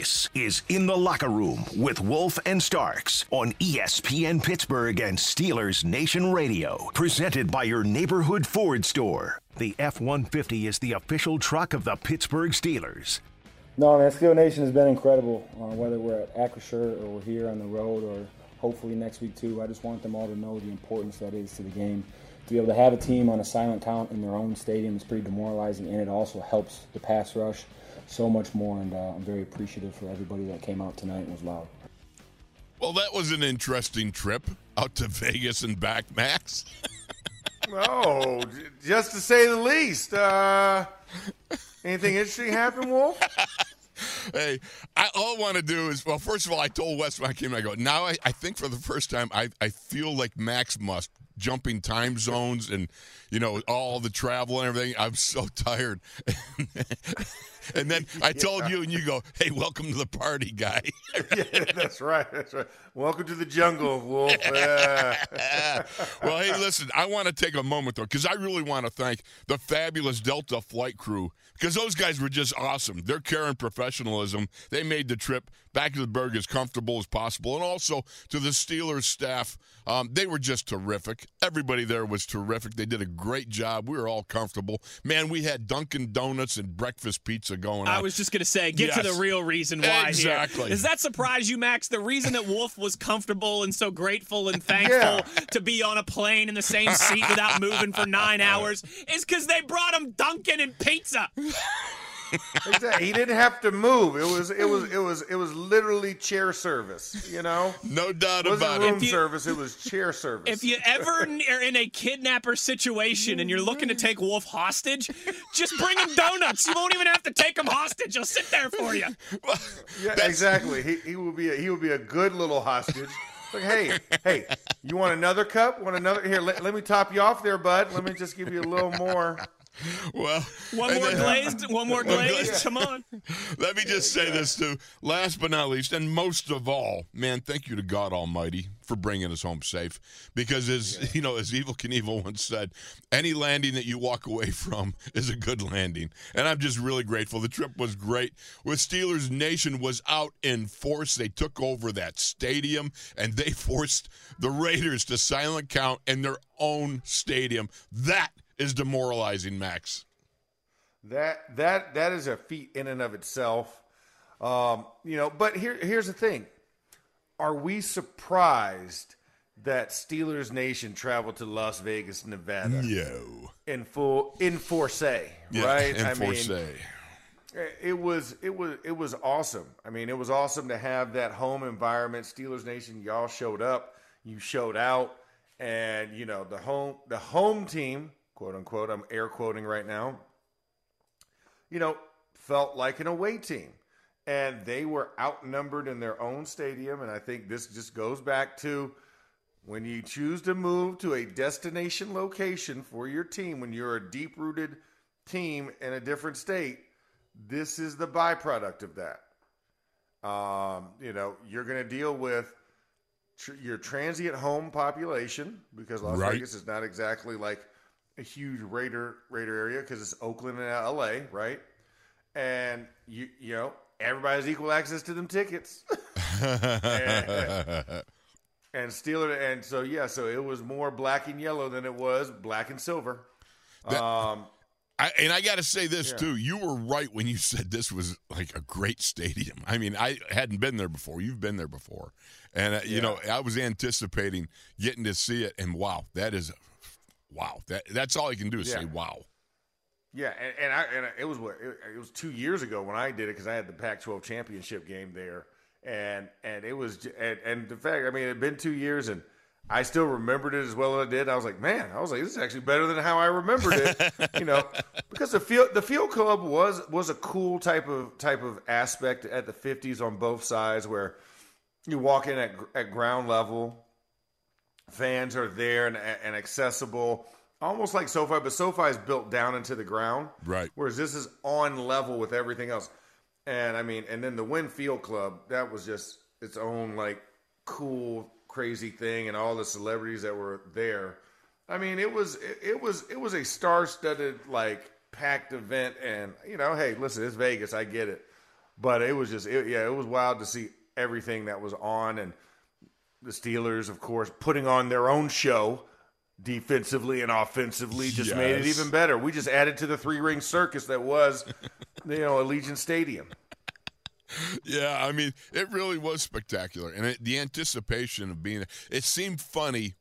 This is In the Locker Room with Wolf and Starks on ESPN Pittsburgh and Steelers Nation Radio. Presented by your neighborhood Ford store. The F 150 is the official truck of the Pittsburgh Steelers. No, man, Steel Nation has been incredible. Uh, whether we're at Acrisure or we're here on the road or hopefully next week too, I just want them all to know the importance that is to the game. To be able to have a team on a silent count in their own stadium is pretty demoralizing, and it also helps the pass rush so much more. And uh, I'm very appreciative for everybody that came out tonight and was loud. Well, that was an interesting trip out to Vegas and back, Max. oh, just to say the least. Uh, anything interesting happen, Wolf? hey, I, all I want to do is, well, first of all, I told Wes when I came, and I go, now I, I think for the first time, I, I feel like Max must jumping time zones and you know all the travel and everything. I'm so tired. and then I told you, and you go, "Hey, welcome to the party, guy." yeah, that's right. That's right. Welcome to the jungle, Wolf. Yeah. well, hey, listen, I want to take a moment though, because I really want to thank the fabulous Delta flight crew because those guys were just awesome. Their care and professionalism, they made the trip back to the Burgh as comfortable as possible, and also to the Steelers staff, um, they were just terrific. Everybody there was terrific. They did a great job. We were all comfortable. Man, we had Dunkin' Donuts and breakfast pizza going on. I was just going to say, get yes. to the real reason why. Exactly. Here. Does that surprise you, Max? The reason that Wolf was comfortable and so grateful and thankful yeah. to be on a plane in the same seat without moving for nine hours is because they brought him Dunkin' and pizza. Exactly. He didn't have to move. It was it was it was it was literally chair service. You know, no doubt it about it. Room service. It was chair service. If you ever are in a kidnapper situation and you're looking to take Wolf hostage, just bring him donuts. You won't even have to take him hostage. He'll sit there for you. yeah, exactly. He he will be a, he will be a good little hostage. Like, hey, hey, you want another cup? Want another? Here, let, let me top you off there, bud. Let me just give you a little more. Well, one more then, glazed, one more glazed. Come on. Let me just say this too. Last but not least, and most of all, man, thank you to God Almighty for bringing us home safe. Because as yeah. you know, as Evel Knievel once said, any landing that you walk away from is a good landing. And I'm just really grateful. The trip was great. With Steelers Nation was out in force. They took over that stadium and they forced the Raiders to silent count in their own stadium. That is demoralizing, Max. That that that is a feat in and of itself. Um, you know, but here here's the thing. Are we surprised that Steelers Nation traveled to Las Vegas, Nevada? No. In full in force, yeah, right? In I force. Mean, it was it was it was awesome. I mean, it was awesome to have that home environment. Steelers Nation, y'all showed up, you showed out, and you know the home the home team quote unquote, I'm air quoting right now, you know, felt like an away team. And they were outnumbered in their own stadium. And I think this just goes back to when you choose to move to a destination location for your team, when you're a deep rooted team in a different state, this is the byproduct of that. Um, you know, you're going to deal with tr- your transient home population because Las right. Vegas is not exactly like a huge Raider Raider area because it's Oakland and L.A. right, and you you know everybody has equal access to them tickets. and, and Steeler, and so yeah, so it was more black and yellow than it was black and silver. That, um, I, and I got to say this yeah. too. You were right when you said this was like a great stadium. I mean, I hadn't been there before. You've been there before, and uh, you know, I was anticipating getting to see it, and wow, that is wow. That that's all I can do is yeah. say wow. Yeah, and, and, I, and it was what it, it, was two years ago when I did it because I had the Pac-12 championship game there, and and it was and, and the fact I mean it had been two years and I still remembered it as well as I did. I was like, man, I was like, this is actually better than how I remembered it, you know, because the field the field club was was a cool type of type of aspect at the 50s on both sides where you walk in at at ground level fans are there and, and accessible, almost like SoFi, but SoFi is built down into the ground. Right. Whereas this is on level with everything else. And I mean, and then the Wynn Field Club, that was just its own like cool, crazy thing, and all the celebrities that were there. I mean, it was it, it was it was a star-studded like packed event, and you know, hey, listen, it's Vegas, I get it, But it was just, it, yeah, it was wild to see everything that was on, and the Steelers, of course, putting on their own show defensively and offensively just made it even better. We just added to the three ring circus that was, you know, Allegiant Stadium. Yeah, I mean, it really was spectacular, and it, the anticipation of being it seemed funny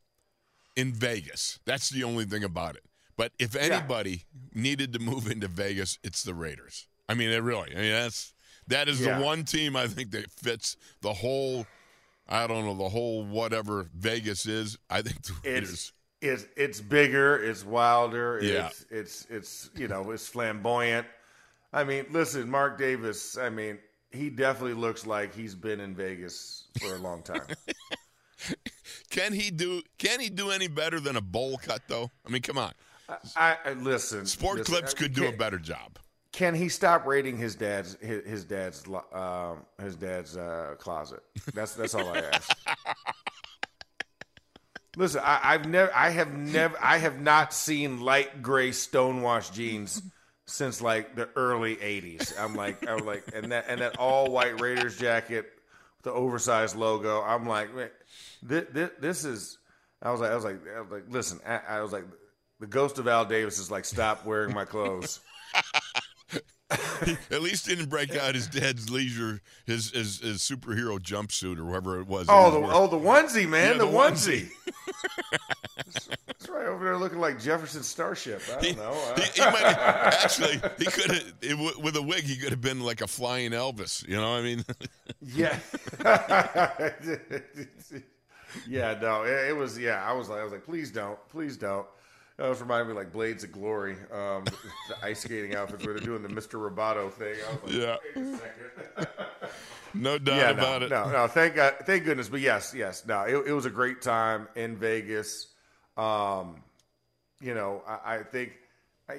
in Vegas. That's the only thing about it. But if anybody needed to move into Vegas, it's the Raiders. I mean, it really. I mean, that's that is Yeah. the one team I think that fits the whole. I don't know the whole whatever Vegas is. I think the Raiders. It's it's it's bigger, it's wilder, Yeah. it's it's it's you know, it's flamboyant. I mean, listen, Mark Davis, I mean, he definitely looks like he's been in Vegas for a long time. Can he do? Can he do any better than a bowl cut though? I mean, come on. I, I listen. Sport listen, Clips I- could do a better job. Can he stop raiding his dad's his, dad's um, his dad's uh, closet? That's that's all I ask. Listen, I, I've never, I have never, I have not seen light gray stonewashed jeans since like the early '80s. I'm like, I'm like, and that and that all white Raiders jacket with the oversized logo. I'm like, man, this, this, this is. I was like, I was like, I was like, listen, I, I was like, the ghost of Al Davis is like, stop wearing my clothes. At least didn't break out his dad's leisure, his his, his superhero jumpsuit or whatever it was. Oh, the oh the onesie, man, Yeah, the, the onesie. That's right over there, looking like Jefferson Starship. I don't know. Uh, He, he might actually he could have with a wig. He could have been like a flying Elvis. You know, what I mean, yeah, yeah. No, it, it was. Yeah, I was like, I was like, please don't, please don't. That was reminding me like Blades of Glory, um, the ice skating outfits where they're doing the Mr. Roboto thing. I was like, Yeah. wait a second. no doubt yeah, about no, it. no, no. Thank God, thank goodness. But yes, yes. No, it, it was a great time in Vegas. Um, you know, I, I think,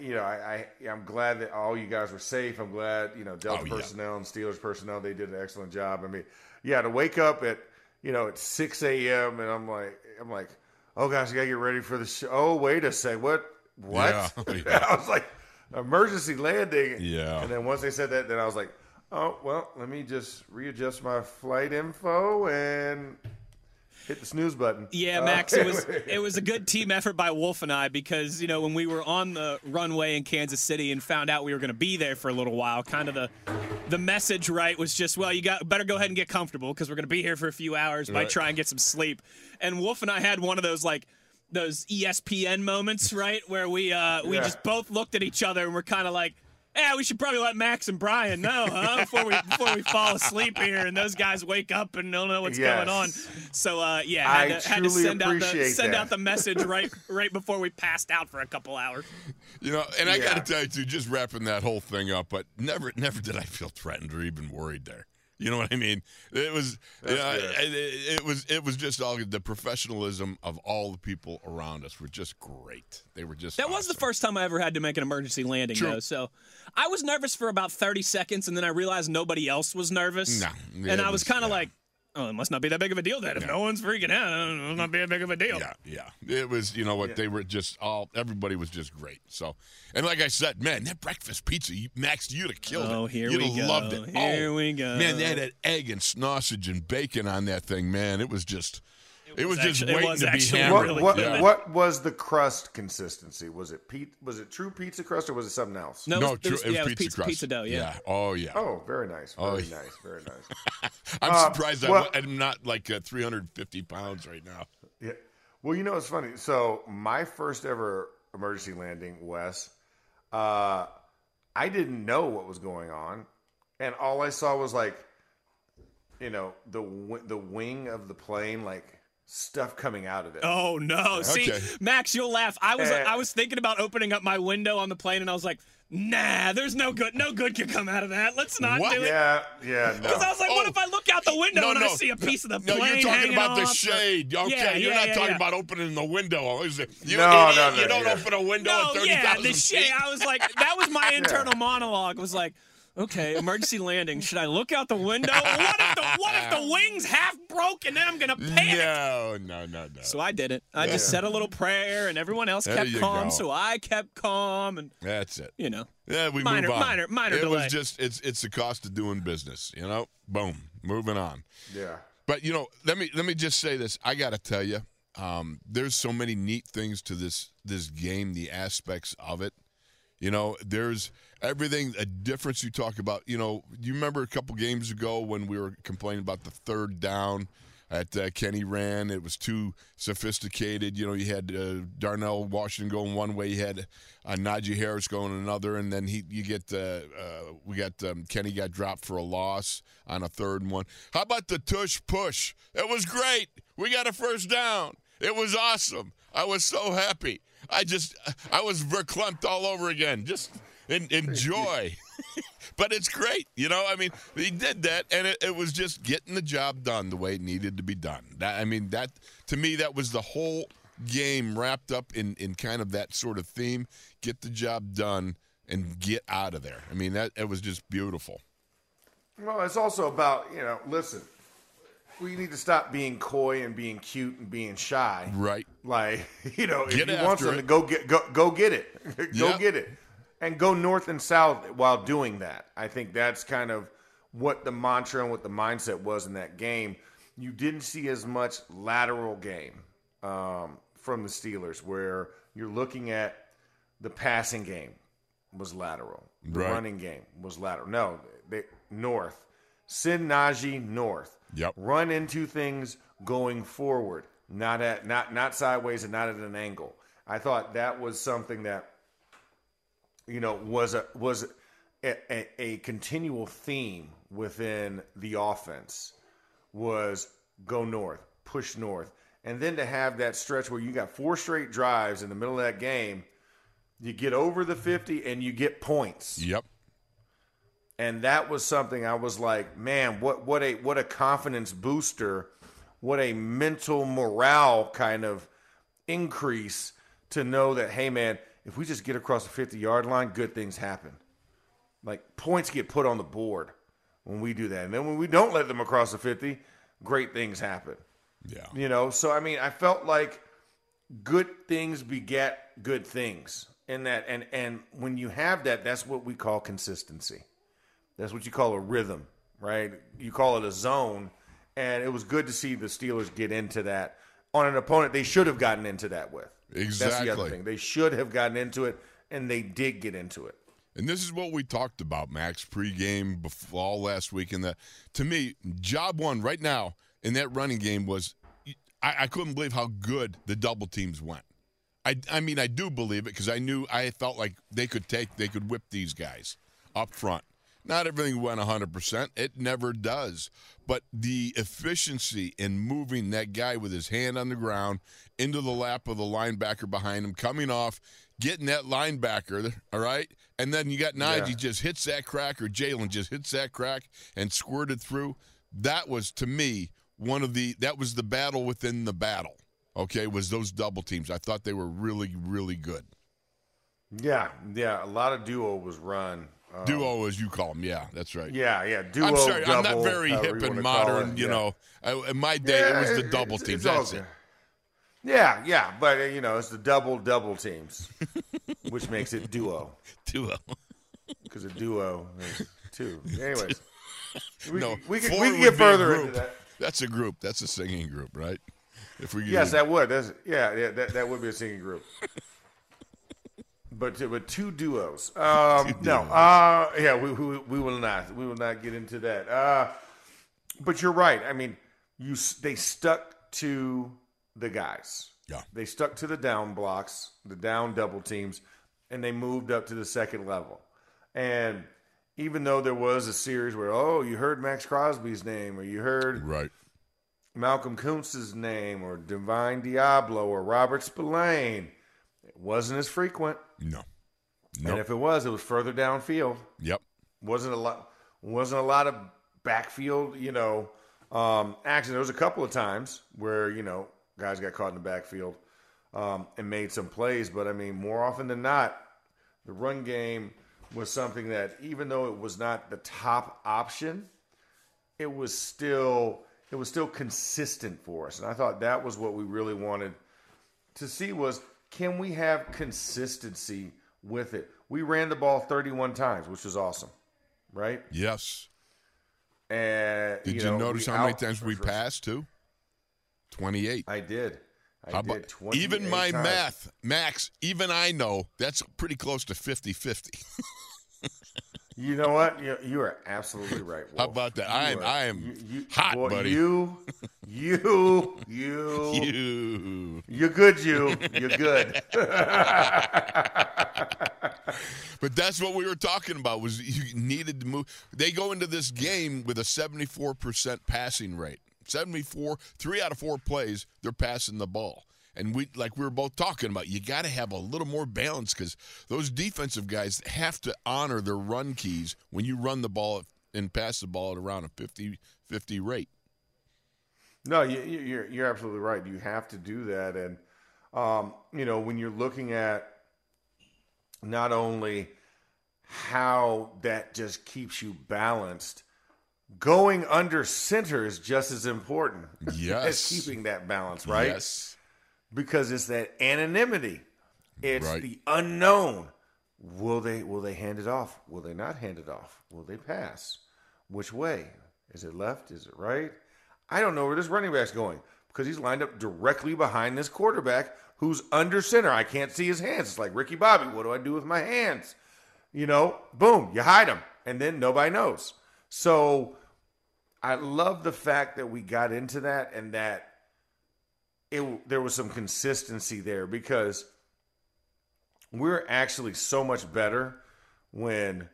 you know, I, I I'm glad that all you guys were safe. I'm glad, you know, Delta Oh, yeah. personnel and Steelers personnel they did an excellent job. I mean, yeah, to wake up at you know at 6 a.m. and I'm like, I'm like, oh gosh, I gotta get ready for the show. Oh, wait a sec, what? What? Yeah, yeah. I was like, emergency landing. Yeah. And then once they said that, then I was like, oh, well, let me just readjust my flight info and hit the snooze button. Yeah, Uh, Max, it was it was a good team effort by Wolf and I because you know when we were on the runway in Kansas City and found out we were going to be there for a little while, kind of the the message right was just well you got better go ahead and get comfortable because we're going to be here for a few hours. Might Right. try and get some sleep. And Wolf and I had one of those like those ESPN moments, right, where we uh we Yeah. just both looked at each other and we're kind of like. Yeah, we should probably let Max and Brian know, huh? Before we before we fall asleep here, and those guys wake up and don't know what's Yes. going on. So uh, yeah, I had to, had to truly send out the appreciate send that. out the message right right before we passed out for a couple hours. You know, and I Yeah. got to tell you too, just wrapping that whole thing up, but never, never did I feel threatened or even worried there. You know what I mean? It was, you know, it, it, it was, it was just all the professionalism of all the people around us were just great. They were just. That was the first time I ever had to make an emergency landing, True. though. So I was nervous for about 30 seconds, and then I realized nobody else was nervous. No, yeah, and I was was- kind of yeah. like, oh, it must not be that big of a deal then. If no one's freaking out, it must not be that big of a deal. Yeah, yeah. It was, you know what? They were just all. Everybody was just great. So, and like I said, man, that breakfast pizza, you, Max, you'd have killed Oh, it. here you'd we have go. loved it. Here oh, we go. Man, they had that egg and sausage and bacon on that thing. Man, it was just. It, was, was just actu- it waiting was to be actually hammered. What, really what, good. what was the crust consistency? Was it pe- was it true pizza crust or was it something else? No, it was, true. it was yeah, it was pizza, pizza, crust. pizza dough. Yeah. Oh yeah. Oh, very nice. Very Oh, nice. Very nice. I'm Uh, surprised well- I, am not like uh, 350 pounds right now. Yeah. Well, you know, it's funny. So my first ever emergency landing, Wes, uh, I didn't know what was going on, and all I saw was like, you know, the the wing of the plane, like stuff coming out of it. Oh no! See, Max, you'll laugh. I was Eh. I was thinking about opening up my window on the plane, and I was like, Nah, there's no good. No good can come out of that. Let's not What? do it. Yeah, yeah, no. Because I was like, what Oh. if I look out the window No, and no. I see a piece of the No, plane you're talking about the shade. Okay, Yeah, you're yeah, not yeah, talking yeah. about opening the window. Is it? You, No, you, no, you no, don't yeah. open a window No, at thirty yeah, thousand the shade. I was like, that was my internal monologue. Was like, Okay, emergency landing. Should I look out the window? what if the what if the wings half broke and then I'm gonna panic? No, no, no, no. So I did it. I just said a little prayer, and everyone else There kept you calm. go. So I kept calm, and That's it. you know, Yeah, we Minor- move on. minor- minor It delay. was just it's it's the cost of doing business. You know, boom, moving on. Yeah. But you know, let me let me just say this. I got to tell you, um, there's so many neat things to this this game. The aspects of it. You know, there's everything. A difference you talk about. You know, you remember a couple games ago when we were complaining about the third down at uh, Kenny ran? It was too sophisticated. You know, you had uh, Darnell Washington going one way, you had uh, Najee Harris going another, and then he you get uh, uh, we got um, Kenny got dropped for a loss on a third one. How about the tush push? It was great. We got a first down. It was awesome. I was so happy. I just I was verklempt all over again. Just en- enjoy. but it's great. You know, I mean, he did that, and it, it was just getting the job done the way it needed to be done. That I mean, that to me, that was the whole game wrapped up in in kind of that sort of theme. Get the job done and get out of there. I mean, that it was just beautiful. Well, it's also about, you know, listen, we need to stop being coy and being cute and being shy. Right. Like, you know, Get if you want something, it. go get go go get it. go Yep. get it. And go north and south while doing that. I think that's kind of what the mantra and what the mindset was in that game. You didn't see as much lateral game um, from the Steelers, where you're looking at the passing game was lateral, the Right. running game was lateral. No, they, north. Send Najee north. Yep. Run into things going forward, not at not not sideways and not at an angle. I thought that was something that you know was a was a, a, a continual theme within the offense was go north, push north, and then to have that stretch where you got four straight drives in the middle of that game, you get over the fifty and you get points Yep. and that was something I was like, man, what what a what a confidence booster, what a mental morale kind of increase to know that hey man, if we just get across the 50 yard line, good things happen. Like points get put on the board when we do that. And then when we don't let them across the 50, great things happen. Yeah. You know, so I mean, I felt like good things beget good things. In that and and when you have that, that's what we call consistency. That's what you call a rhythm, right? You call it a zone. And it was good to see the Steelers get into that on an opponent they should have gotten into that with. That's the Exactly. other thing. They should have gotten into it, and they did get into it. And this is what we talked about, Max, pregame, before all last week. And that, to me, job one right now in that running game was I, I couldn't believe how good the double teams went. I, I mean, I do believe it because I knew I felt like they could take, they could whip these guys up front. Not everything went 100%. It never does. But the efficiency in moving that guy with his hand on the ground into the lap of the linebacker behind him, coming off, getting that linebacker, all right? And then you got Najee Yeah. just hits that crack, or Jaylen just hits that crack and squirted through. That was, to me, one of the, that was the battle within the battle, okay, was those double teams. I thought they were really, really good. Yeah, yeah. A lot of duo was run. Um, Duo, as you call them. Yeah, that's right. Yeah, yeah. Duo. I'm sorry, I'm not very hip and modern. You yeah. know, I, in my day, it was the double it's- teams. it's all That's it. Yeah, yeah, but uh, you know, it's the double double teams, which makes it duo Duo. because a duo is two. Anyways, we, no, we can we can get further into that. That's a group. That's a singing group, right? If we Yes, that would. That's yeah, yeah. That, that would be a singing group. But but two duos. Um, no, uh, yeah, we, we we will not. We will not get into that. Uh, but you're right. I mean, you they stuck to the guys. Yeah. They stuck to the down blocks, the down double teams, and they moved up to the second level. And even though there was a series where, oh, you heard Maxx Crosby's name, or you heard right. Malcolm Koonce's name or Divine Deablo or Robert Spillane. It wasn't as frequent. No. And if it was, it was further downfield. Yep. Wasn't a lot wasn't a lot of backfield, you know, um action. There was a couple of times where, you know, guys got caught in the backfield um, and made some plays, but I mean, more often than not, the run game was something that even though it was not the top option, it was still it was still consistent for us. And I thought that was what we really wanted to see was can we have consistency with it? We ran the ball 31 times, which was awesome, right? Yes. And Did you, know, notice how many times we passed too? Twenty-eight. I did. I How did. about 28 even my times. math, Max? Even I know that's pretty close to 50-50. You know what? You, you are absolutely right. How about that? You I am- are- I am you, you, hot, boy, buddy. You, you, you, you. You're good, you. You're good. But that's what we were talking about. Was you needed to move? They go into this game with a seventy-four percent passing rate. Seventy-four, three out of four plays, they're passing the ball. And we, like we were both talking about, you got to have a little more balance because those defensive guys have to honor their run keys when you run the ball and pass the ball at around a 50, 50 rate. No, you, you- you're you're absolutely right. You have to do that, and um, you know when you're looking at not only how that just keeps you balanced, going under center is just as important as Yes. keeping that balance, right? Yes. Because it's that anonymity. It's Right. the unknown. Will they will they hand it off? Will they not hand it off? Will they pass? Which way? Is it left? Is it right? I don't know where this running back's going because he's lined up directly behind this quarterback who's under center. I can't see his hands. It's like Ricky Bobby. What do I do with my hands? You know, boom, you hide them, and then nobody knows. So I love the fact that we got into that and that it there was some consistency there because we're actually so much better when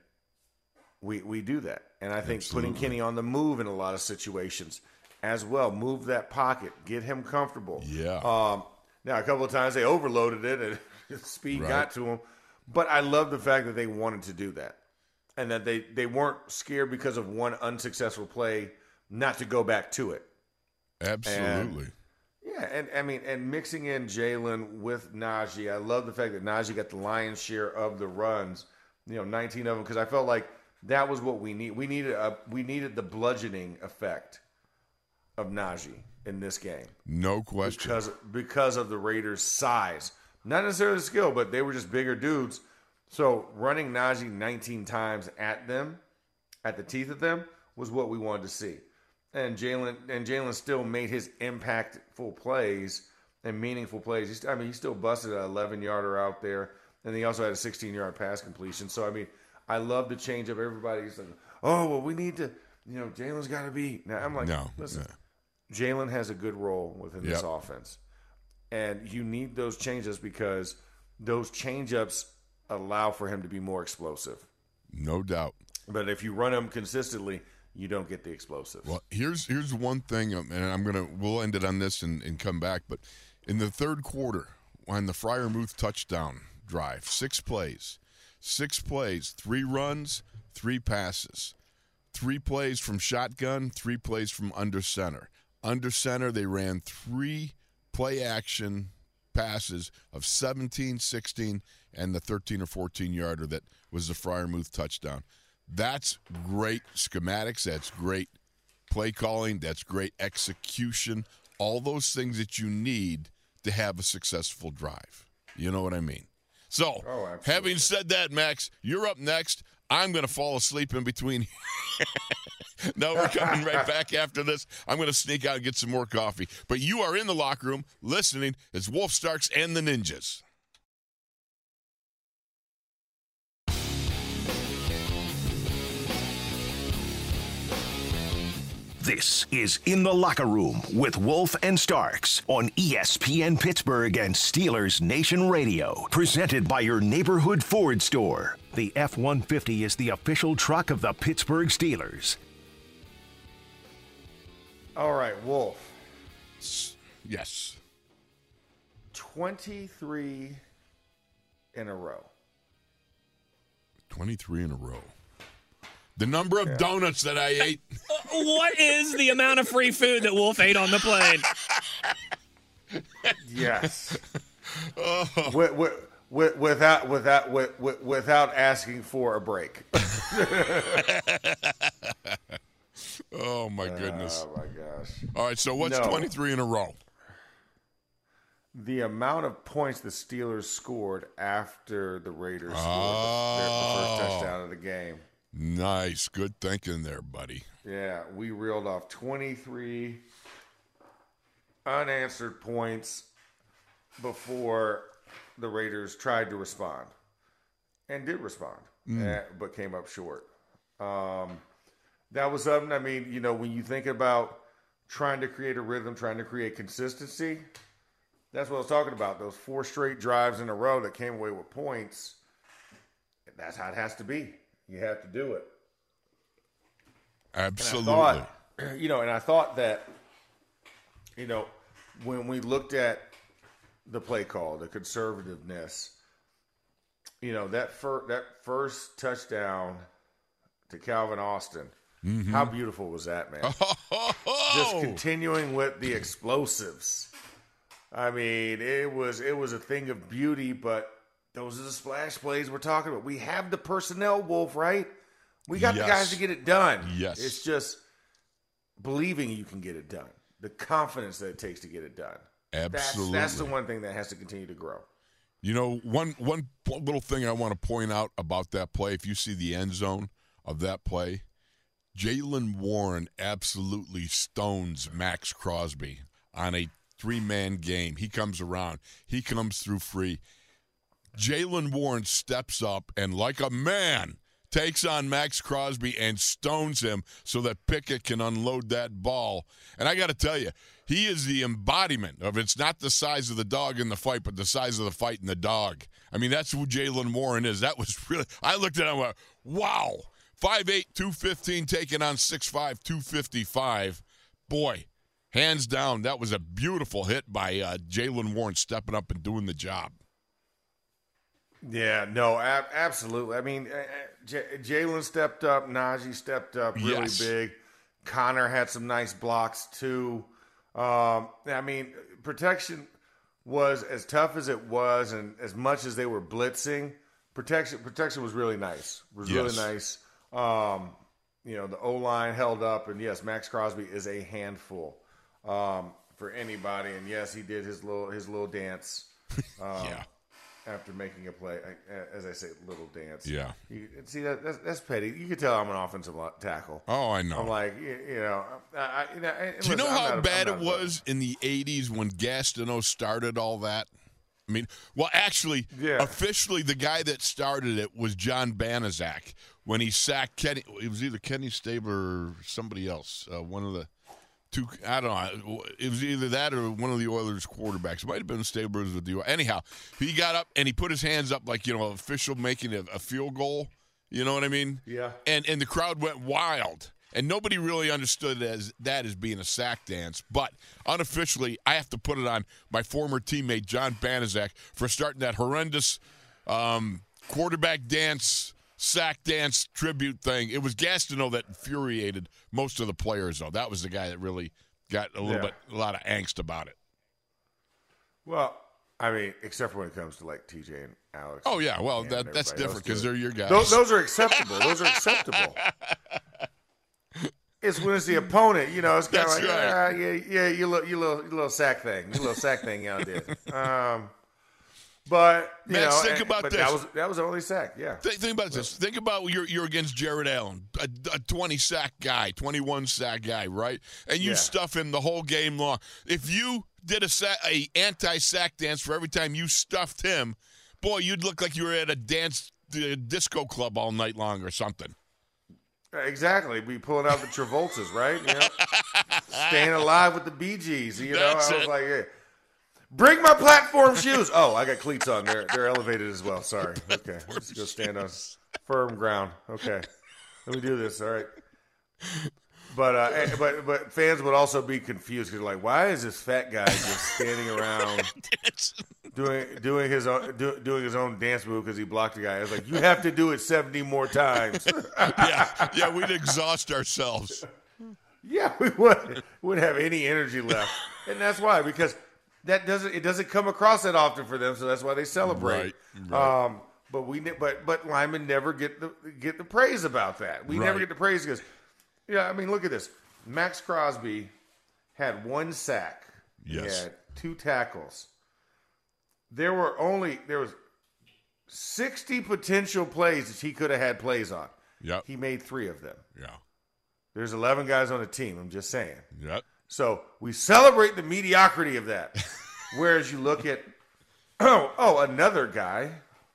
we we do that. And I think putting Kenny on the move in a lot of situations as well, move that pocket, get him comfortable. Yeah. Um, now a couple of times they overloaded it and speed Right. got to him, but I love the fact that they wanted to do that, and that they they weren't scared because of one unsuccessful play not to go back to it. Absolutely. Yeah, and I mean, and mixing in Jaylen with Najee, I love the fact that Najee got the lion's share of the runs. You know, 19 of them because I felt like that was what we need. We needed a we needed the bludgeoning effect of Najee in this game no question. because because of the Raiders' size, not necessarily the skill, but they were just bigger dudes. So running Najee 19 times at them, at the teeth of them, was what we wanted to see. And Jaylen and Jaylen still made his impactful plays and meaningful plays. He's, I mean, he still busted an 11 yarder out there, and he also had a 16 yard pass completion. So I mean, I love the change of everybody's like, oh well, we need to, you know, Jaylen's got to be. Now I'm like, No, listen, no. Jaylen has a good role within this offense. And you need those changes because those changeups allow for him to be more explosive. No doubt. But if you run him consistently, you don't get the explosives. Well, here's here's one thing, um, and I'm gonna we'll end it on this and, and come back. But in the third quarter, on the Freiermuth touchdown drive, six plays, six plays, three runs, three passes, three plays from shotgun, three plays from under center. Under center, they ran three play action passes of 17, 16, and the 13 or 14 yarder that was the Freiermuth touchdown. That's great schematics. That's great play calling. That's great execution. All those things that you need to have a successful drive. You know what I mean? So, Oh, having said that, Max, you're up next. I'm going to fall asleep in between. no, we're coming right back after this. I'm going to sneak out and get some more coffee. But you are in the locker room listening. as Wolf Starks and the Ninjas. This is In the Locker Room with Wolf and Starks on ESPN Pittsburgh and Steelers Nation Radio. Presented by your neighborhood Ford store. The F 150 is the official truck of the Pittsburgh Steelers. All right, Wolf. Yes. 23 in a row. 23 in a row. The number of donuts that I ate. Uh, what is the amount of free food that Wolf ate on the plane? Yes. Oh. Wh- wh- with, without without with, with, without asking for a break. Oh my goodness! Oh my gosh! All right, so what's No. 23 in a row? The amount of points the Steelers scored after the Raiders scored Oh. the, the first oh. touchdown of the game. Nice, good thinking there, buddy. Yeah, we reeled off 23 unanswered points before the Raiders tried to respond and did respond, eh, but came up short. Um, that was something, I mean, you know, when you think about trying to create a rhythm, trying to create consistency, that's what I was talking about. Those four straight drives in a row that came away with points. That's how it has to be. You have to do it. Absolutely. Thought, you know, and I thought that, you know, when we looked at the play call, the conservativeness, you know, that fir- that first touchdown to Calvin Austin, mm-hmm. how beautiful was that, man? Just continuing with the explosives. I mean, it was it was a thing of beauty, but those are the splash plays we're talking about. We have the personnel, Wolf, right? We got the guys to get it done. Yes. It's just believing you can get it done. The confidence that it takes to get it done. Absolutely. That's, that's the one thing that has to continue to grow. You know, one one little thing I want to point out about that play. If you see the end zone of that play, Jaylen Warren absolutely stones Maxx Crosby on a three man game. He comes around, he comes through free. Jaylen Warren steps up and, like a man, takes on Maxx Crosby and stones him so that Pickett can unload that ball. And I got to tell you, he is the embodiment of it's not the size of the dog in the fight, but the size of the fight in the dog. I mean, that's who Jaylen Warren is. That was really, I looked at him and went, wow. 5'8, 215, taking on 6'5, 255. Boy, hands down, that was a beautiful hit by uh, Jaylen Warren stepping up and doing the job. Yeah, no, ab- absolutely. I mean, uh, uh, J- Jaylen stepped up, Najee stepped up really Yes. big. Connor had some nice blocks too. Um, I mean, protection was as tough as it was, and as much as they were blitzing, protection protection was really nice. Was Yes. really nice. Um, you know, the O line held up, and yes, Maxx Crosby is a handful um, for anybody. And yes, he did his little his little dance. Um, yeah. After making a play, I- as I say, little dance. Yeah. You, see that that's, that's petty. You can tell I'm an offensive tackle. Oh, I know. I'm like, you, you know, I, you know. Do you know I'm how a- bad it was in the 80s when Gastineau started all that? I mean, well, actually, Yeah. officially, the guy that started it was John Banaszak when he sacked Kenny. It was either Kenny Stabler or somebody else. Uh, one of the two. I don't know. It was either that or one of the Oilers quarterbacks. It might have been Stabler's with the. Anyhow, he got up and he put his hands up like you know, official making a, a field goal. You know what I mean? Yeah. And and the crowd went wild. And nobody really understood as that as being a sack dance. But unofficially, I have to put it on my former teammate John Banaszak for starting that horrendous um, quarterback dance, sack dance tribute thing. It was Gastineau that infuriated most of the players, though. That was the guy that really got a little Yeah. bit, a lot of angst about it. Well, I mean, except for when it comes to like TJ and Alex. Oh yeah, well that that's different because they're your guys. Those, those are acceptable. Those are acceptable. It's when it's the opponent, you know. It's kind of like, right. ah, yeah, yeah, you little, you little, you little sack thing, you little sack thing out there. Um, but you Max, know, think and- about but this. That was that was the only sack. Yeah. Think, think about this. Think about you're you're against Jared Allen, a, a 20 sack guy, 21 sack guy, right? And you Yeah. stuff him the whole game long. If you did a sa- a anti sack dance for every time you stuffed him, boy, you'd look like you were at a dance uh, disco club all night long or something. Exactly. Be pulling out the Travoltas, right? You know, staying alive with the Bee Gees. You know, That's I was it. like, hey, bring my platform shoes. Oh, I got cleats on. They're they're elevated as well. Sorry. Okay, let's go stand on firm ground. Okay, let me do this. All right. But uh, eh, but but fans would also be confused because like, why is this fat guy just standing around doing doing his own do, doing his own dance move because he blocked a guy? I was like, you have to do it seventy more times. yeah, yeah, we'd exhaust ourselves. Yeah, we would wouldn't have any energy left, and that's why because that doesn't it doesn't come across that often for them, so that's why they celebrate. Right, right. Um, but we but but linemen never get the get the praise about that. We never get the praise because yeah, I mean look at this. Maxx Crosby had one sack. Yes. He had two tackles. There were only there was sixty potential plays that he could have had plays on. Yeah. He made three of them. Yeah. There's eleven guys on the team. I'm just saying. Yep. So we celebrate the mediocrity of that. Whereas you look at oh oh another guy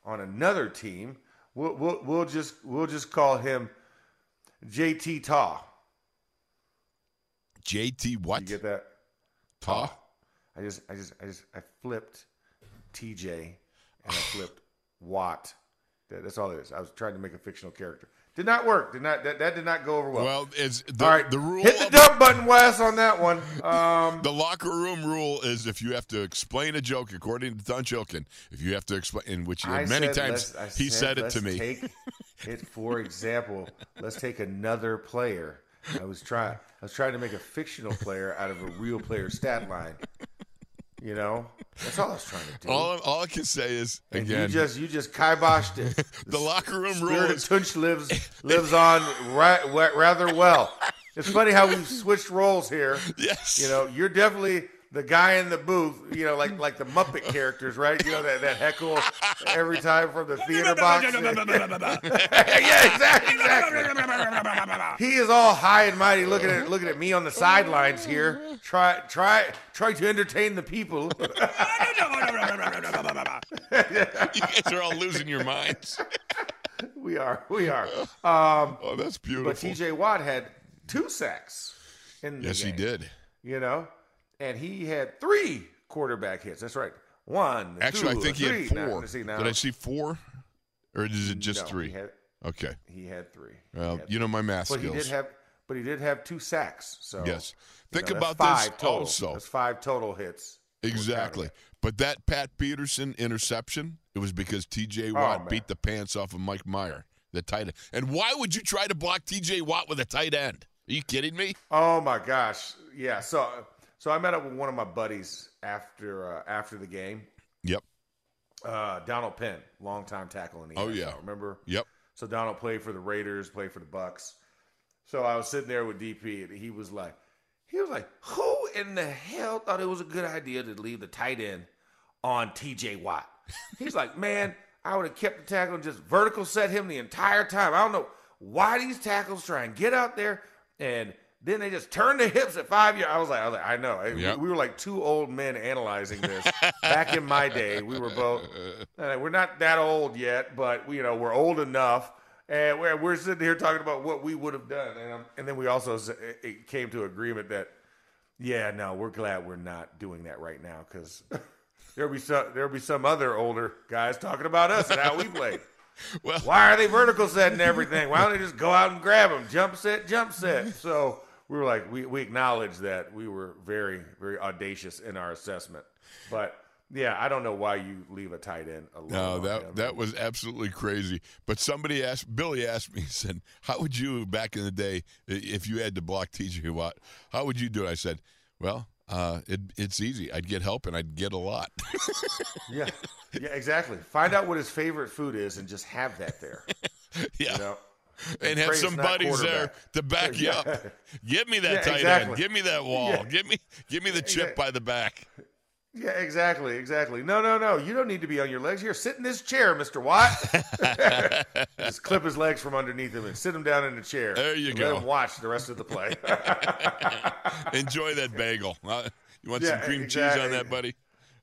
on another team, we'll we'll, we'll just we'll just call him JT Taw. JT what? You get that? Ta? I just I just I just I flipped TJ and I flipped Watt. That's all it is. I was trying to make a fictional character. Did not work. Did not that, that did not go over well. Well, it's the, all right, the rule Hit the dump button, Wes, on that one. Um, The locker room rule is if you have to explain a joke, according to Tunch Ilkin, if you have to explain, in which I many said, times he said it let's to me. Take it for example. Let's take another player. I was trying. I was trying to make a fictional player out of a real player stat line. You know, that's all I was trying to do. all, all I can say is and again, you just you just kiboshed it. the locker room rule of Tunch lives lives on right, rather well. It's funny how we've switched roles here. yes, You know, you're definitely the guy in the booth. You know, like like the Muppet characters, right? You know that that heckle every time from the theater box. yeah, exactly, exactly. He is all high and mighty, looking at looking at me on the sidelines here. Try try try to entertain the people. you guys are all losing your minds. we are, we are. Um, Oh, that's beautiful. but T.J. Watt had two sacks in the yes, he did. You know, and he had three quarterback hits. That's right. One. Actually, two, I think he three. had four. let's see now. Did I see four, or is it just No, three? He had, okay. he had three. Well, had you know my math But skills. he did have, but he did have two sacks. So Yes. Think know, about five this total. also. That's five total hits. Exactly. But that Pat Peterson interception, it was because TJ oh, Watt Oh, beat the pants off of Mike Mayer, the tight end. And why would you try to block TJ Watt with a tight end? Are you kidding me? Oh my gosh, yeah. So, so I met up with one of my buddies after uh, after the game. Yep. Uh, Donald Penn, longtime tackle in the Oh, NFL. yeah. remember? Yep. So Donald played for the Raiders, played for the Bucs. So I was sitting there with DP, and he was like, he was like, who in the hell thought it was a good idea to leave the tight end on T.J. Watt? He's like, man, I would have kept the tackle and just vertical set him the entire time. I don't know why these tackles try and get out there and then they just turn the hips at five yards. I was like, I was like, I know. We- Yep. We were like two old men analyzing this. Back in my day, we were both. uh, we're not that old yet, but we, you know, we're old enough, and we're, we're sitting here talking about what we would have done, and, um, and then we also s- it- it came to agreement that, yeah, no, we're glad we're not doing that right now because there'll be some there'll be some other older guys talking about us and how we played. Well, Why are they vertical setting everything? Why don't they just go out and grab them? Jump set, jump set. So we were like, we, we acknowledge that we were very, very audacious in our assessment. But yeah, I don't know why you leave a tight end alone. no, that him. that was absolutely crazy. But somebody asked, Billy asked me, he said, "How would you back in the day if you had to block TJ Watt? How would you do it?" I said, "Well, uh, it, it's easy. I'd get help and I'd get a lot." yeah, yeah, exactly. Find out what his favorite food is and just have that there. yeah. You know, and have some buddies there to back you Yeah. up. Give me that Yeah, tight exactly. end. Give me that wall. Yeah. Give me give me the chip exactly. by the back. Yeah, exactly, exactly. No, no, no. You don't need to be on your legs. Here, sit in this chair, Mister Watt. Just clip his legs from underneath him and sit him down in the chair. There you go. Let him watch the rest of the play. Enjoy that bagel. Uh, you want Yeah, some cream exactly. cheese on that, buddy?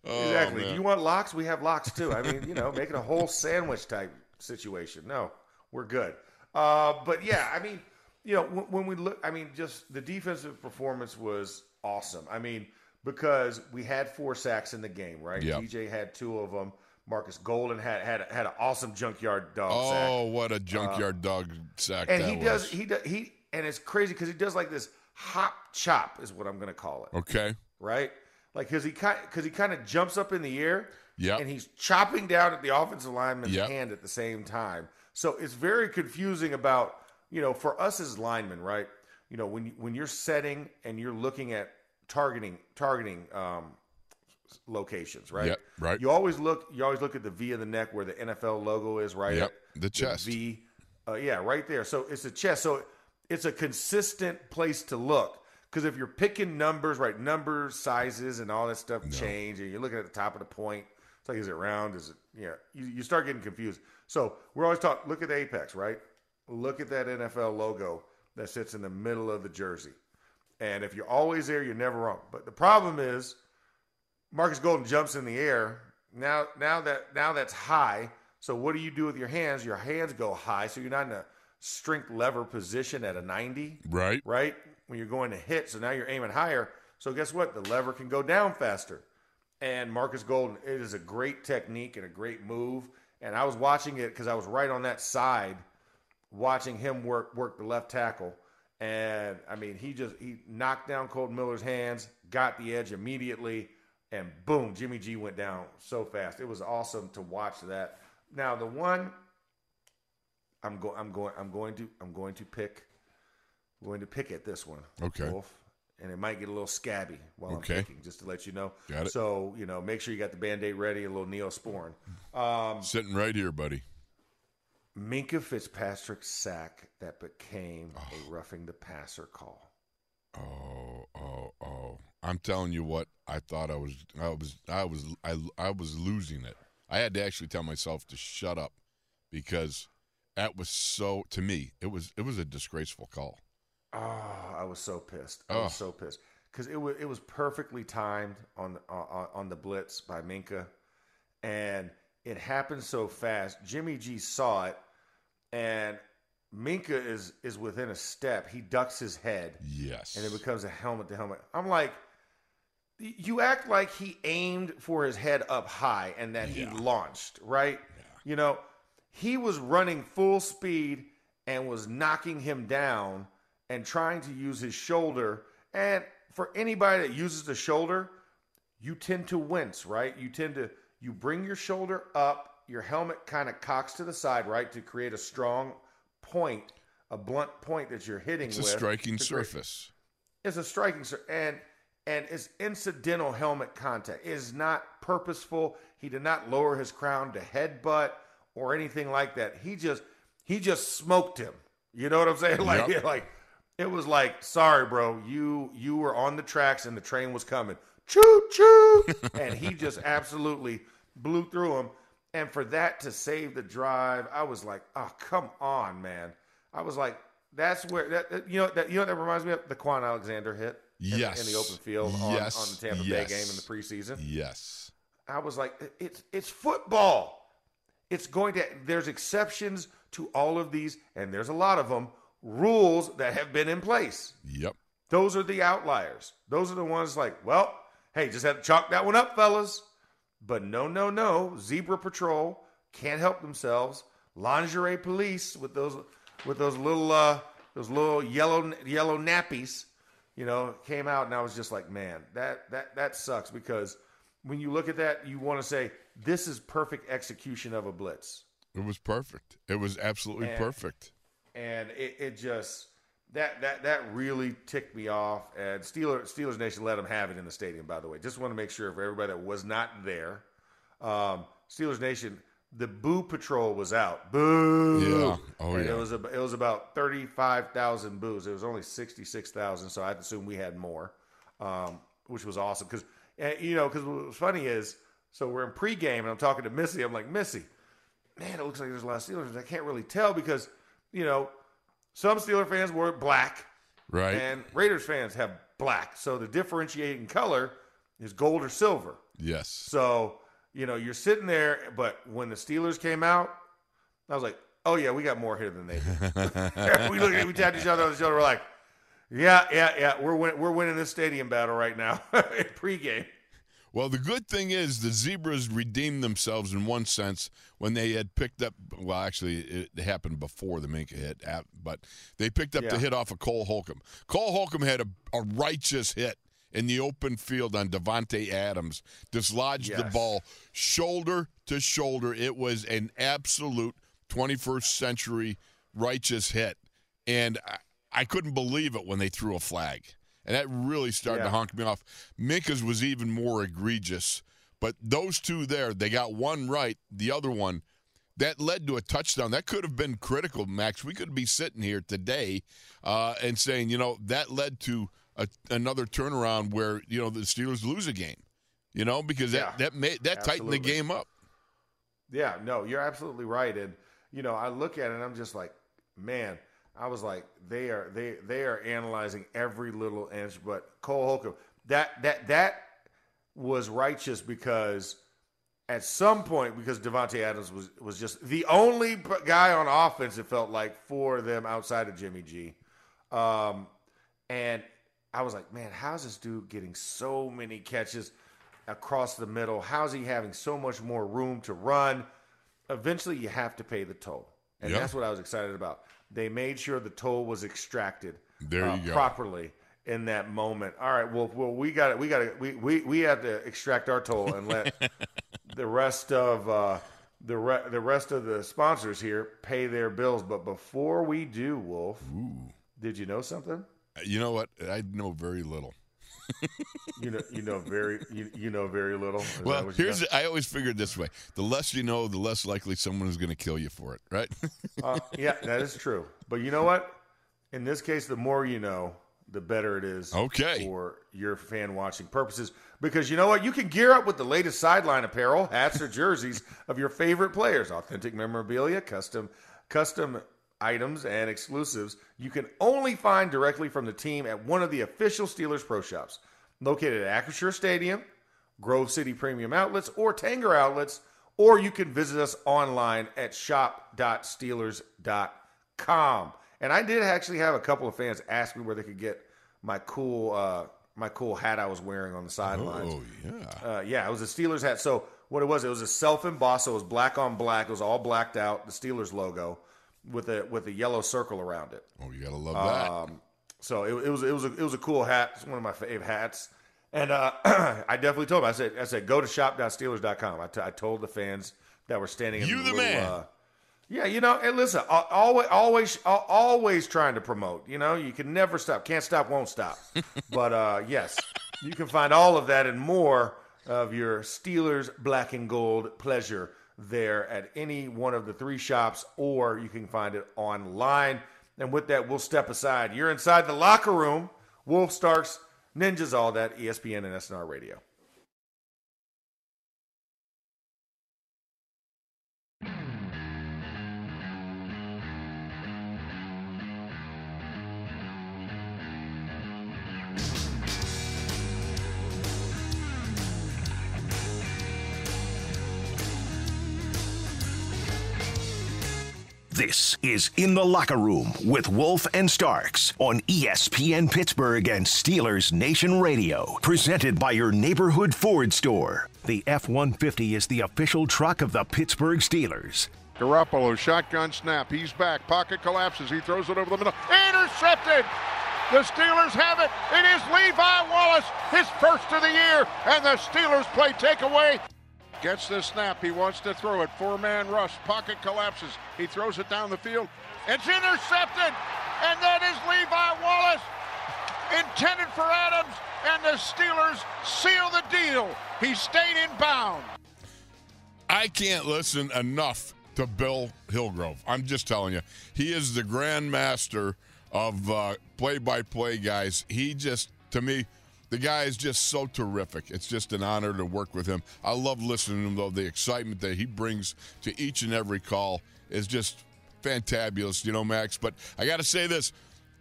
Oh, exactly. man. Do you want lox? We have lox too. I mean, you know, make it a whole sandwich type situation. No, we're good. Uh, but yeah, I mean, you know, when, when we look, I mean, just the defensive performance was awesome. I mean, because we had four sacks in the game, right? Yep. DJ had two of them. Markus Golden had had had an awesome junkyard dog sack. Oh, what a junkyard dog sack Uh, and he was. does he does he and it's crazy because he does like this hop chop is what I'm gonna call it, Okay. right? Like because he kind because he kind of jumps up in the air, Yeah, and he's chopping down at the offensive lineman's Yep. hand at the same time. So it's very confusing about you know for us as linemen, right? You know when when you're setting and you're looking at targeting targeting um, locations, right? Yep, right. You always look. You always look at the V of the neck where the NFL logo is, right? Yep, the chest. V, uh, yeah, right there. So it's a chest. So it's a consistent place to look. Because if you're picking numbers, right, numbers, sizes, and all that stuff change, and you're looking at the top of the point, it's like, is it round? Is it, yeah, you, you start getting confused. So we're always talking, look at the apex, right? Look at that NFL logo that sits in the middle of the jersey. And if you're always there, you're never wrong. But the problem is, Markus Golden jumps in the air. Now, now that now that's high. So what do you do with your hands? Your hands go high, so you're not in a strength lever position at a 90 Right. right? When you're going to hit. So now you're aiming higher. So guess what? The lever can go down faster. And Markus Golden, it is a great technique and a great move. And I was watching it because I was right on that side, watching him work work the left tackle. And I mean, he just he knocked down Kolton Miller's hands, got the edge immediately, and boom, Jimmy G went down so fast. It was awesome to watch that. Now the one I'm going I'm going I'm going to I'm going to pick I'm going to pick at this one. Okay. Wolf. And it might get a little scabby while Okay. I'm picking, just to let you know. Got it. So, you know, make sure you got the band-aid ready, a little neosporin. Um, Sitting right here, buddy. Minkah Fitzpatrick sack that became Oh. a roughing the passer call. Oh, oh, oh! I'm telling you what. I thought I was, I was, I was, I, I was losing it. I had to actually tell myself to shut up because that was so. To me, it was, it was a disgraceful call. Oh, I was so pissed. I Oh. was so pissed because it was it was perfectly timed on the on, on the blitz by Minkah, and it happened so fast. Jimmy G saw it, and Minkah is is within a step. He ducks his head, Yes. and it becomes a helmet to helmet. I'm like, you act like he aimed for his head up high and that Yeah. he launched, right? You know, he was running full speed and was knocking him down and trying to use his shoulder. And for anybody that uses the shoulder, you tend to wince, right? You tend to you bring your shoulder up, your helmet kind of cocks to the side, right, to create a strong point, a blunt point that you're hitting it's a striking create- surface. it's a striking sur- and and it's incidental helmet contact. It is not purposeful. He did not lower his crown to headbutt or anything like that. He just he just smoked him. You know what I'm saying? Like Yep. like it was like, sorry, bro, you you were on the tracks and the train was coming. Choo choo, and he just absolutely blew through him. And for that to save the drive, I was like, oh come on, man. I was like, that's where that you know that you know what that reminds me of the Kwon Alexander hit in, Yes. in the open field on, Yes. on the Tampa Yes. Bay game in the preseason. Yes. I was like, it's it's football. It's going to. There's exceptions to all of these, and there's a lot of them. Rules that have been in place. Yep. Those are the outliers. Those are the ones like, well, hey, just had to chalk that one up, fellas. But no, no, no. Zebra Patrol can't help themselves. Lingerie police with those with those little uh, those little yellow yellow nappies, you know, came out, and I was just like, man, that that that sucks because when you look at that, you want to say this is perfect execution of a blitz It was perfect. It was absolutely And- perfect. And it, it just that that that really ticked me off. And Steelers Steelers Nation let them have it in the stadium. By the way, just want to make sure for everybody that was not there, um, Steelers Nation, the boo patrol was out. Boo! Yeah. Oh, And yeah. It was a, it was about thirty five thousand boos. It was only sixty six thousand, so I assume we had more, um, which was awesome. Because you know, because what was funny is, so we're in pregame and I'm talking to Missy. I'm like, Missy, man, it looks like there's a lot of Steelers. I can't really tell because, you know, some Steeler fans wore black Right. and Raiders fans have black. So the differentiating color is gold or silver. yes. So, you know, you're sitting there, but when the Steelers came out, I was like, oh, yeah, we got more here than they did. we looked at we tapped each other on the shoulder. We're like, yeah, yeah, yeah, we're, win- we're winning this stadium battle right now in pregame. Well, the good thing is the Zebras redeemed themselves in one sense when they had picked up. Well, actually, it happened before the Minkah hit, uh, but they picked up the hit off of Cole Holcomb. Cole Holcomb had a, a righteous hit in the open field on Davante Adams, dislodged the ball shoulder to shoulder. It was an absolute 21st century righteous hit, and I, I couldn't believe it when they threw a flag. And that really started to honk me off. Minkah's was even more egregious, but those two there, they got one right. The other one, that led to a touchdown. That could have been critical, Max. We could be sitting here today uh, and saying, you know, that led to a, another turnaround where you know the Steelers lose a game. You know, because that Yeah, that made that tightened the game up. Yeah, no, you're absolutely right. And you know, I look at it and I'm just like, man, I was like, they are they they are analyzing every little inch. But Cole Holcomb, that that that was righteous because at some point, because Davante Adams was was just the only guy on offense. It felt like for them outside of Jimmy G, um, and I was like, man, how's this dude getting so many catches across the middle? How's he having so much more room to run? Eventually, you have to pay the toll, and Yeah. that's what I was excited about. They made sure the toll was extracted There uh, properly in that moment. All right, well, well, we got it. We got it. We we we have to extract our toll and let the rest of uh, the re- the rest of the sponsors here pay their bills. But before we do, Wolf, did you know something? You know what? I know very little. You know, you know very, you, you know very little. Is Well, here's know? I always figured this way: the less you know, the less likely someone is going to kill you for it, right? Uh, yeah, that is true. But you know what? In this case, the more you know, the better it is Okay. for your fan watching purposes. Because you know what? You can gear up with the latest sideline apparel, hats, or jerseys of your favorite players, authentic memorabilia, custom custom items, and exclusives you can only find directly from the team at one of the official Steelers Pro Shops. Located at Acrisure Stadium, Grove City Premium Outlets, or Tanger Outlets, or you can visit us online at shop.steelers.com. And I did actually have a couple of fans ask me where they could get my cool uh, my cool hat I was wearing on the sidelines. oh yeah. Uh, yeah, it was a Steelers hat. So what it was, it was a self embossed. So it was black on black. It was all blacked out, the Steelers logo with a with a yellow circle around it. Oh, you got to love that. Um, so it, it was it was a, it was a cool hat. It's one of my favorite hats. And uh, I definitely told them. I said I said go to shop.steelers.com. I, t- I told the fans that were standing. in You the little, man. Uh, yeah, you know, and listen, always, always, always trying to promote. You know, you can never stop. Can't stop, won't stop. but uh, yes, you can find all of that and more of your Steelers black and gold pleasure there at any one of the three shops, or you can find it online. And with that, we'll step aside. You're inside the locker room. Wolf Starks, Ninjas, all that. ESPN and SNR Radio. This is In the Locker Room with Wolf and Starks on ESPN Pittsburgh and Steelers Nation Radio. Presented by your neighborhood Ford store. The F 150 is the official truck of the Pittsburgh Steelers. Garoppolo, shotgun snap. He's back. Pocket collapses. He throws it over the middle. Intercepted. The Steelers have it. It is Levi Wallace, his first of the year, and the Steelers play takeaway. Gets the snap. He wants to throw it. Four man rush. Pocket collapses. He throws it down the field. It's intercepted. And that is Levi Wallace. Intended for Adams. And the Steelers seal the deal. He stayed in bounds. I can't listen enough to Bill Hillgrove. I'm just telling you, he is the grandmaster of uh, play-by-play guys. He just, to me, the guy is just so terrific. It's just an honor to work with him. I love listening to him, though. The excitement that he brings to each and every call is just fantabulous, you know, Max. But I got to say this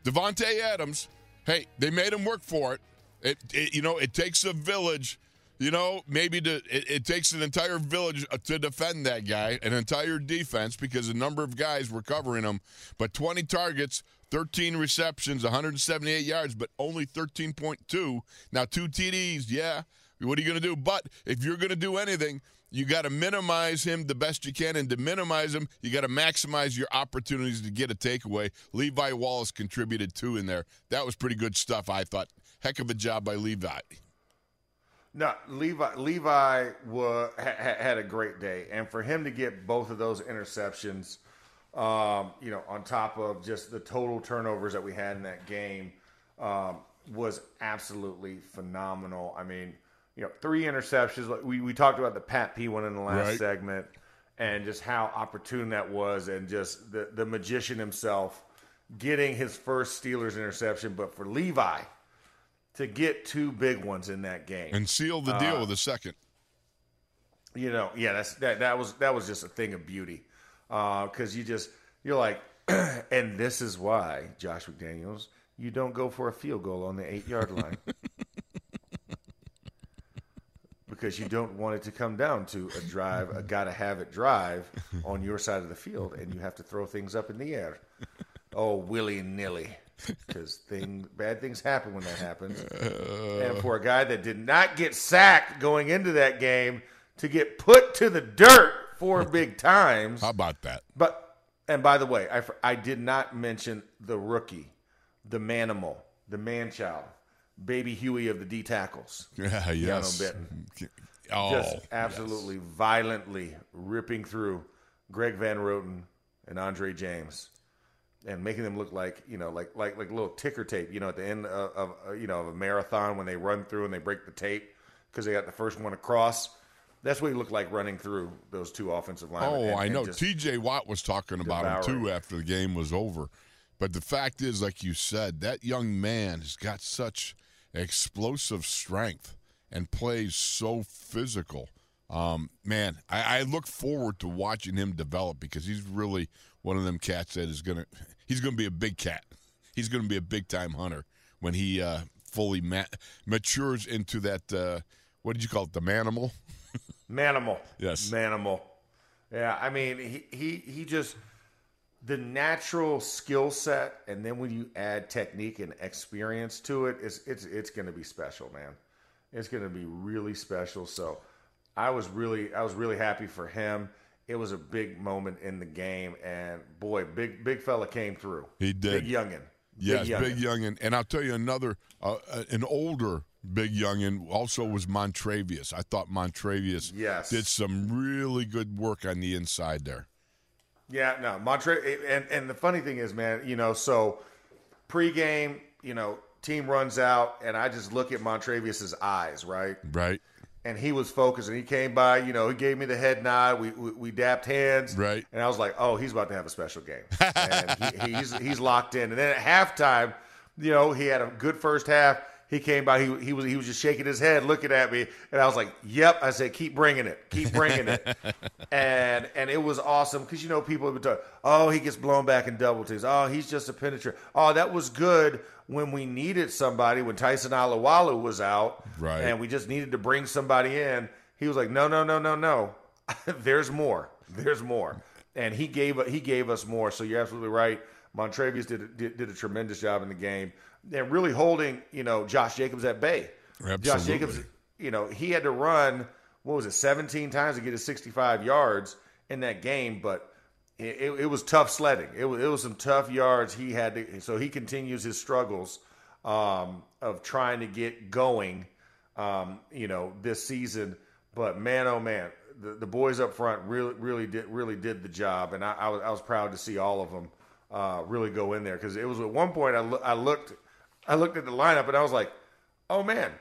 Davante Adams, hey, they made him work for it. It, it. You know, it takes a village. You know, maybe to, it, it takes an entire village uh, to defend that guy, an entire defense, because a number of guys were covering him. But 20 targets, 13 receptions, 178 yards, but only 13.2. Now, two TDs, yeah. What are you going to do? But if you're going to do anything, you got to minimize him the best you can. And to minimize him, you got to maximize your opportunities to get a takeaway. Levi Wallace contributed two in there. That was pretty good stuff, I thought. Heck of a job by Levi. No, Levi Levi ha, ha- had a great day, and for him to get both of those interceptions, um, you know, on top of just the total turnovers that we had in that game, um, was absolutely phenomenal. I mean, you know, three interceptions. We we talked about the Pat P one in the last Right. segment, and just how opportune that was, and just the the magician himself getting his first Steelers interception, but for Levi to get two big ones in that game. And seal the deal with a second. you know, yeah, that's that that was that was just a thing of beauty, Uh, because you just you're like, and this is why Josh McDaniels, you don't go for a field goal on the eight yard line. Because you don't want it to come down to a drive, a gotta have it drive on your side of the field, and you have to throw things up in the air. Oh, willy nilly. Because thing, bad things happen when that happens. and for a guy that did not get sacked going into that game to get put to the dirt four big times. How about that? But and by the way, I, I did not mention the rookie, the manimal, the manchild, baby Huey of the D tackles. Yeah, yes. Oh, Just absolutely violently ripping through Greg Van Roten and Andre James. And making them look like you know, like like like little ticker tape, you know, at the end of, of uh, you know of a marathon when they run through and they break the tape because they got the first one across. That's what he looked like running through those two offensive linemen. Oh, and- I know. TJ Watt was talking about him too after the game was over. But the fact is, like you said, that young man has got such explosive strength and plays so physical. Um, man, I, I look forward to watching him develop because he's really one of them cats that is gonna he's gonna be a big cat. He's gonna be a big time hunter when he uh, fully ma- matures into that. Uh, what did you call it? The manimal. Manimal. Yes. Manimal. Yeah, I mean, he, he, he just, the natural skill set, and then when you add technique and experience to it, it's, it's, it's going to be special, man. It's going to be really special. So I was really, I was really happy for him. It was a big moment in the game, and boy, big, big fella came through. He did. Big youngin. Yes, youngin. big youngin, and I'll tell you another, uh, uh, an older big youngin also was Montravius. I thought Montravius Yes. did some really good work on the inside there. Yeah, no, Montre and and the funny thing is, man, you know, so pregame, you know, team runs out, and I just look at Montravius's eyes, right, Right, and he was focused, and he came by, you know, he gave me the head nod, we we, we dapped hands, Right. and I was like, oh, he's about to have a special game, and he, he's he's locked in, and then at halftime, you know, he had a good first half. He came by. He, he was he was just shaking his head, looking at me, and I was like, "Yep." I said, "Keep bringing it, keep bringing it," and and it was awesome because you know people have been talking. Oh, he gets blown back in double teams. Oh, he's just a penetrator. Oh, that was good when we needed somebody when Tyson Alualu was out, Right. And we just needed to bring somebody in. He was like, "No, no, no, no, no. There's more. There's more." And he gave he gave us more. So you're absolutely right. Montravius did, did did a tremendous job in the game and really holding you know Josh Jacobs at bay. Josh Jacobs, you know, he had to run what was it, 17 times to get his 65 yards in that game, but it, it, it was tough sledding. It was, it was some tough yards he had to. So he continues his struggles um, of trying to get going, um, you know, this season. But man, oh man, the, the boys up front really, really did, really did the job, and I, I was, I was proud to see all of them uh, really go in there because it was at one point I, loo- I looked, I looked at the lineup and I was like, oh man,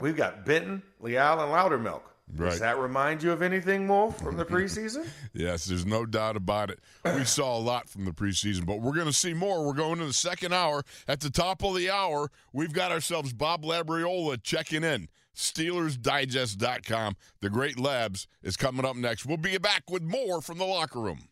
we've got Benton, Leal, and Loudermilk. Right. Does that remind you of anything, Wolf, from the preseason? Yes, there's no doubt about it. We saw a lot from the preseason, but we're going to see more. We're going to the second hour. At the top of the hour, we've got ourselves Bob Labriola checking in. SteelersDigest.com. The Great Labs is coming up next. We'll be back with more from the locker room.